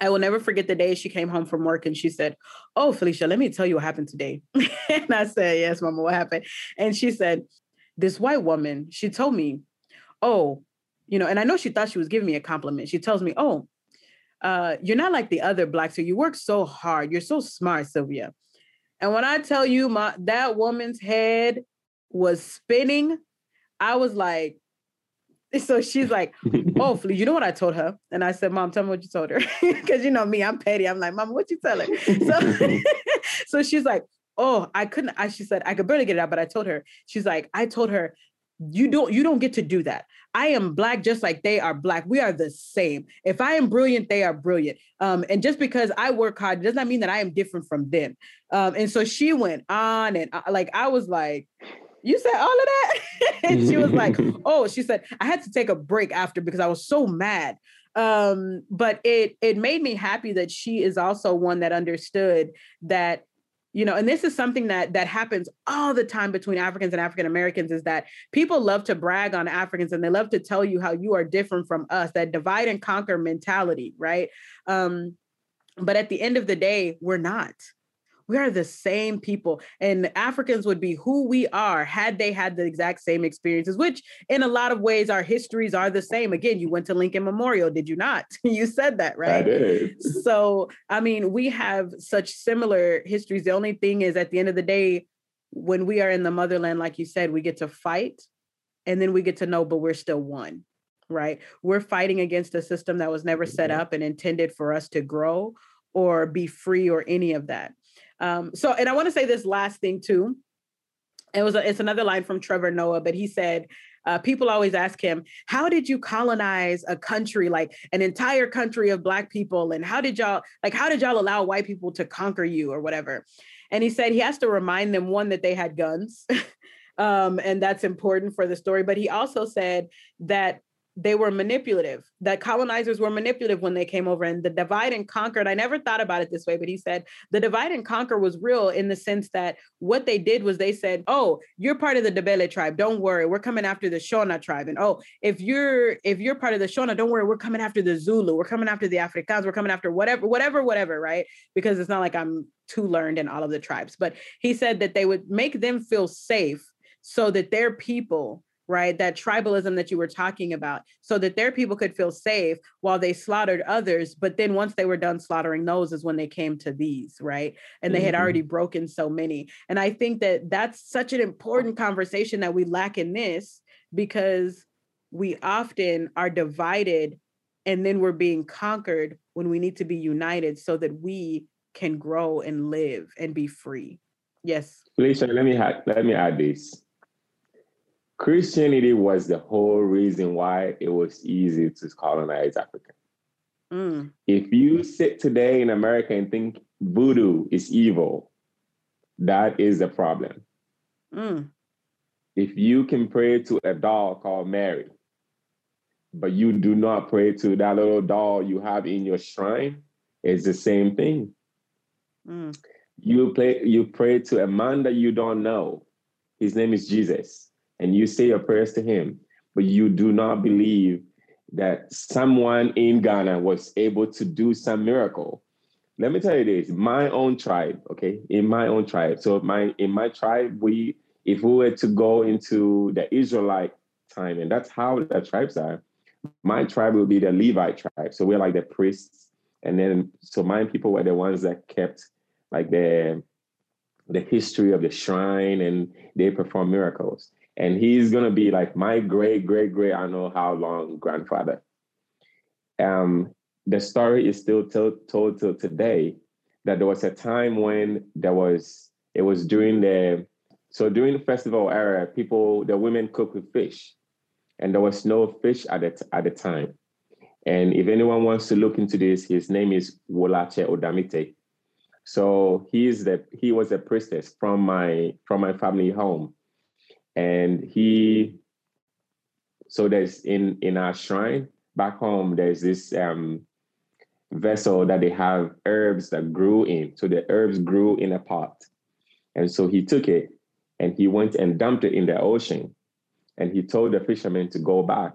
I will never forget the day she came home from work and she said, Oh, Felicia, let me tell you what happened today. [laughs] and I said, Yes, Mama, what happened? And she said, This white woman, she told me, Oh, you know, and I know she thought she was giving me a compliment. She tells me, Oh, uh, you're not like the other blacks. So you work so hard. You're so smart, Sylvia. And when I tell you my that woman's head was spinning, I was like, [laughs] so she's like, "Oh, [laughs] you know what I told her?" And I said, "Mom, tell me what you told her," [laughs] because you know me, I'm petty. I'm like, "Mom, what you tell her?" So, so she's like, "Oh, I couldn't." I she said I could barely get it out, but I told her. She's like, "I told her." You don't you don't get to do that. I am black just like they are black. We are the same. If I am brilliant, they are brilliant. Um, and just because I work hard does not mean that I am different from them. Um, and so she went on and uh, like I was like, you said all of that? [laughs] and she was like, [laughs] oh, she said, I had to take a break after because I was so mad. Um, but it it made me happy that she is also one that understood that you know and this is something that that happens all the time between africans and african americans is that people love to brag on africans and they love to tell you how you are different from us that divide and conquer mentality right? Um but at the end of the day we're not we are the same people and africans would be who we are had they had the exact same experiences which in a lot of ways our histories are the same. Again you went to lincoln memorial did you not? [laughs] You said that right? I did. [laughs] so i mean we have such similar histories. The only thing is at the end of the day when we are in the motherland like you said we get to fight and then we get to know but we're still one right? We're fighting against a system that was never set Mhm. up and intended for us to grow or be free or any of that um, so, and I want to say this last thing too. It was a, it's another line from Trevor Noah, but he said uh, people always ask him, "How did you colonize a country like an entire country of Black people? And how did y'all like how did y'all allow white people to conquer you or whatever?" And he said he has to remind them one that they had guns, [laughs] um, and that's important for the story. But he also said that they were manipulative. That colonizers were manipulative when they came over and the divide and conquered i never thought about it this way but he said the divide and conquer was real in the sense that what they did was they said oh you're part of the Ndebele tribe. Don't worry. We're coming after the shona tribe. And oh if you're if you're part of the shona don't worry. We're coming after the zulu. We're coming after the afrikaans. We're coming after whatever whatever whatever right? Because it's not like i'm too learned in all of the tribes. But he said that they would make them feel safe so that their people right? That tribalism that you were talking about, so that their people could feel safe while they slaughtered others. But then once they were done slaughtering those, is when they came to these, right? And they had Mhm. already broken so many. And I think that that's such an important conversation that we lack in this because we often are divided and then we're being conquered when we need to be united so that we can grow and live and be free. Yes. Felicia, let me add, let me add this. Christianity was the whole reason why it was easy to colonize Africa. Mm, If you sit today in America and think voodoo is evil, that is the problem. mm, If you can pray to a doll called Mary, but you do not pray to that little doll you have in your shrine, it's the same thing. mm, You play, you pray to a man that you don't know. His name is Jesus, and you say your prayers to him, but you do not believe that someone in Ghana was able to do some miracle. Let me tell you this: my own tribe, okay, in my own tribe. So my in my tribe, we if we were to go into the Israelite time, and that's how the tribes are. My tribe will be the Levite tribe. So we're like the priests, and then so my people were the ones that kept like the the history of the shrine and they perform miracles. And he's gonna be like my great, great, great, I know how long grandfather. Um, the story is still told, told till today that there was a time when there was it was during the so during the festival era, people the women cook with fish, and there was no fish at the at the time. And if anyone wants to look into this, his name is Wolache Odamite. So he is the he was a priestess from my from my family home, and he. So there's in in our shrine back home. There's this um, vessel that they have herbs that grew in. So the herbs grew in a pot, and so he took it and he went and dumped it in the ocean, and he told the fishermen to go back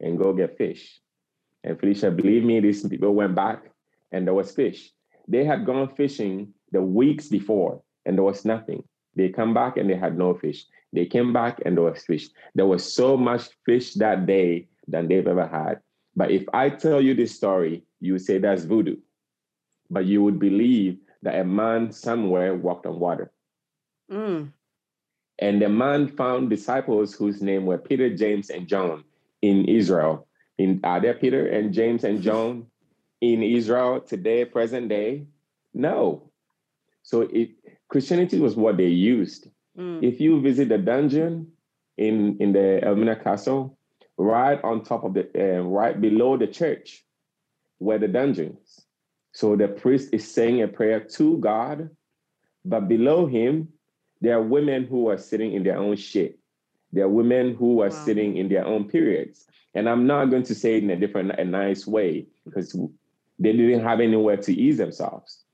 and go get fish. And Felicia, believe me, these people went back and there was fish. They had gone fishing the weeks before and there was nothing. They come back and they had no fish. They came back and there was fish. There was so much fish that day than they've ever had. But if I tell you this story, you would say that's voodoo. But you would believe that a man somewhere walked on water. Mm. And the man found disciples whose name were Peter, James, and John in Israel. In, are there Peter and James and John in Israel today, present day? No. So it, Christianity was what they used. Mm. If you visit the dungeon in, in the Elmina Castle, right on top of the, uh, right below the church, where the dungeons. So the priest is saying a prayer to God, but below him, there are women who are sitting in their own shit. There are women who are wow. sitting in their own periods. And I'm not going to say it in a different, a nice way because they didn't have anywhere to ease themselves.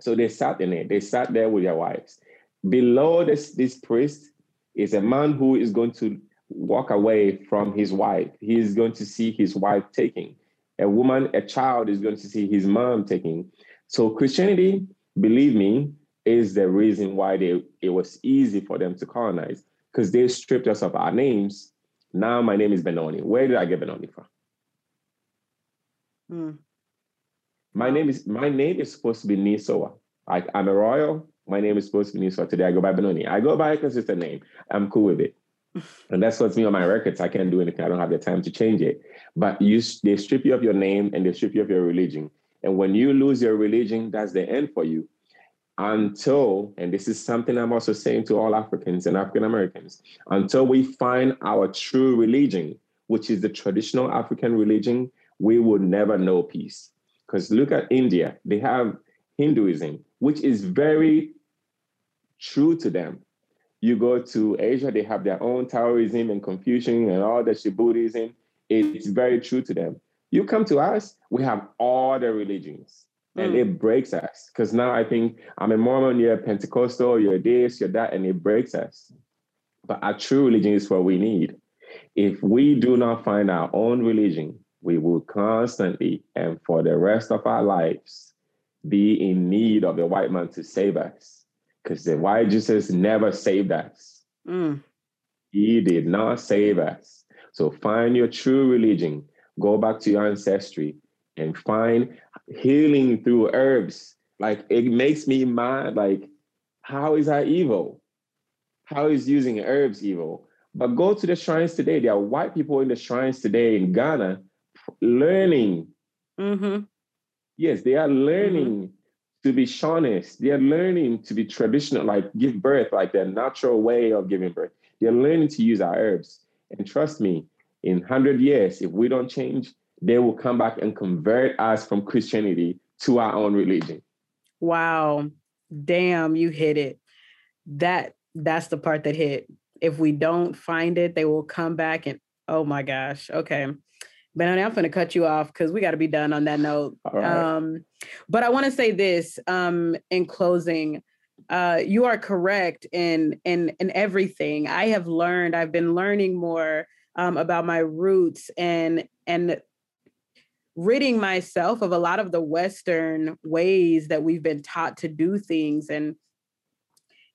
So they sat in it. They sat there with their wives. Below this, this priest is a man who is going to walk away from his wife. He is going to see his wife taking. A woman, a child is going to see his mom taking. So Christianity, believe me, is the reason why they, it was easy for them to colonize because they stripped us of our names. Now my name is Benoni. Where did I get Benoni from? Hmm. My name is my name is supposed to be Nisoa. I, I'm a royal. My name is supposed to be Nisoa. Today I go by Benoni. I go by a consistent name. I'm cool with it. [laughs] and that's what's me on my records. I can't do anything. I don't have the time to change it. But you, they strip you of your name and they strip you of your religion. And when you lose your religion, that's the end for you until, and this is something I'm also saying to all Africans and African Americans, until we find our true religion, which is the traditional African religion, we will never know peace. Because look at India, they have Hinduism, which is very true to them. You go to Asia, they have their own Taoism and Confucian and all that shit Buddhism. It's very true to them. You come to us, we have all the religions and mm. it breaks us because now I think I'm a Mormon, you're a Pentecostal, you're this, you're that, and it breaks us. But our true religion is what we need. If we do not find our own religion, we will constantly and for the rest of our lives be in need of the white man to save us because the white Jesus never saved us. Mm. He did not save us. So find your true religion, go back to your ancestry, and find healing through herbs. Like it makes me mad. Like, how is that evil? How is using herbs evil? But go to the shrines today. There are white people in the shrines today in Ghana learning. Mm-hmm. Yes, they are learning mm-hmm. To be Shawnists. They are learning to be traditional, like give birth, like their natural way of giving birth. They're learning to use our herbs. And trust me, in 100 years, if we don't change, they will come back and convert us from Christianity to our own religion. Wow. Damn, you hit it. That that's the part that hit. If we don't find it, they will come back and oh my gosh. Okay. But I'm going to cut you off because we got to be done on that note. Right. Um, but I want to say this um, in closing. Uh, you are correct in in in everything. I have learned. I've been learning more um, about my roots and and ridding myself of a lot of the Western ways that we've been taught to do things. And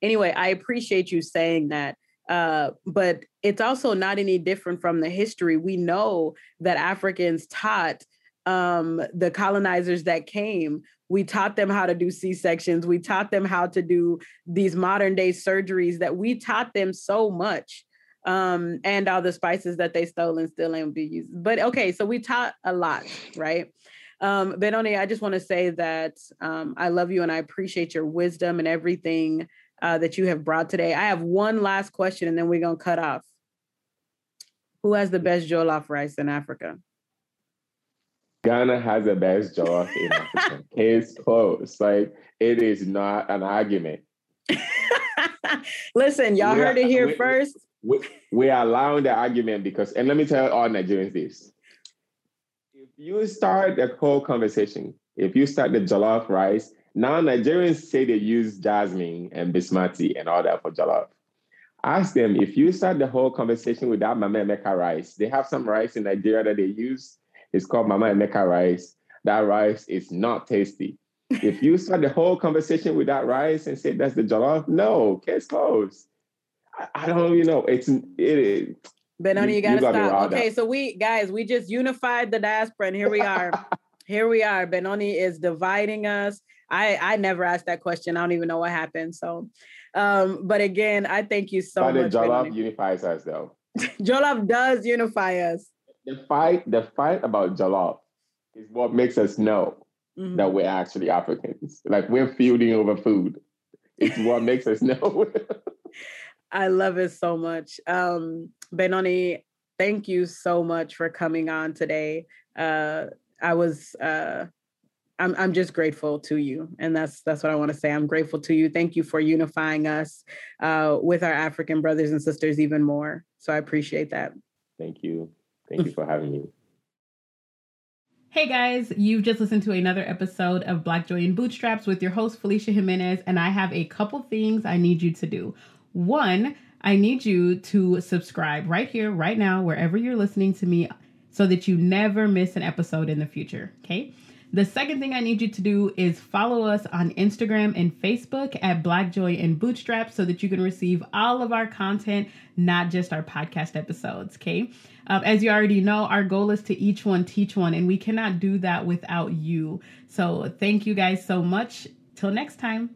anyway, I appreciate you saying that. Uh, but it's also not any different from the history. We know that Africans taught um, the colonizers that came. We taught them how to do C sections. We taught them how to do these modern day surgeries that we taught them so much um, and all the spices that they stole and still ain't be used. But okay, so we taught a lot, right? Um, Benoni, I just want to say that um, I love you and I appreciate your wisdom and everything uh, that you have brought today. I have one last question and then we're going to cut off. Who has the best jollof rice in Africa? Ghana has the best jollof in Africa. [laughs] It's close. Like it is not an argument. [laughs] Listen, y'all We heard are- it here we- first. We, we are allowing the argument because, and let me tell all Nigerians this. If you start the whole conversation, if you start the jollof rice, now Nigerians say they use jasmine and basmati and all that for jollof. Ask them if you start the whole conversation with that Mama Emeka rice. They have some rice in Nigeria that they use. It's called Mama Emeka rice. That rice is not tasty. if you start the whole conversation with that rice and say that's the jollof, no, case closed. I, I don't you know. It's it is Benoni, You- you gotta you stop. Okay, up. so we guys, we just unified the diaspora, and here we are. [laughs] here we are. Benoni is dividing us. I I never asked that question. I don't even know what happened. So, um, but again, I thank you so but much. jollof unifies us though. [laughs] Jollof does unify us. The fight, the fight about jollof is what makes us know Mhm. that we're actually Africans. Like we're feuding over food. It's what makes us [laughs] know. I love it so much. Um, Benoni, thank you so much for coming on today. Uh, I was uh, I'm I'm just grateful to you, and that's that's what I want to say. I'm grateful to you. Thank you for unifying us uh, with our African brothers and sisters even more. So I appreciate that. Thank you. Thank you for having me. Hey guys, you've just listened to another episode of Black Joy and Bootstraps with your host Felicia Jimenez, and I have a couple things I need you to do. One, I need you to subscribe right here, right now, wherever you're listening to me, so that you never miss an episode in the future. Okay. The second thing I need you to do is follow us on Instagram and Facebook at Black Joy and Bootstraps so that you can receive all of our content, not just our podcast episodes. Okay. Um, as you already know, our goal is to each one teach one, and we cannot do that without you. So thank you guys so much. Till next time.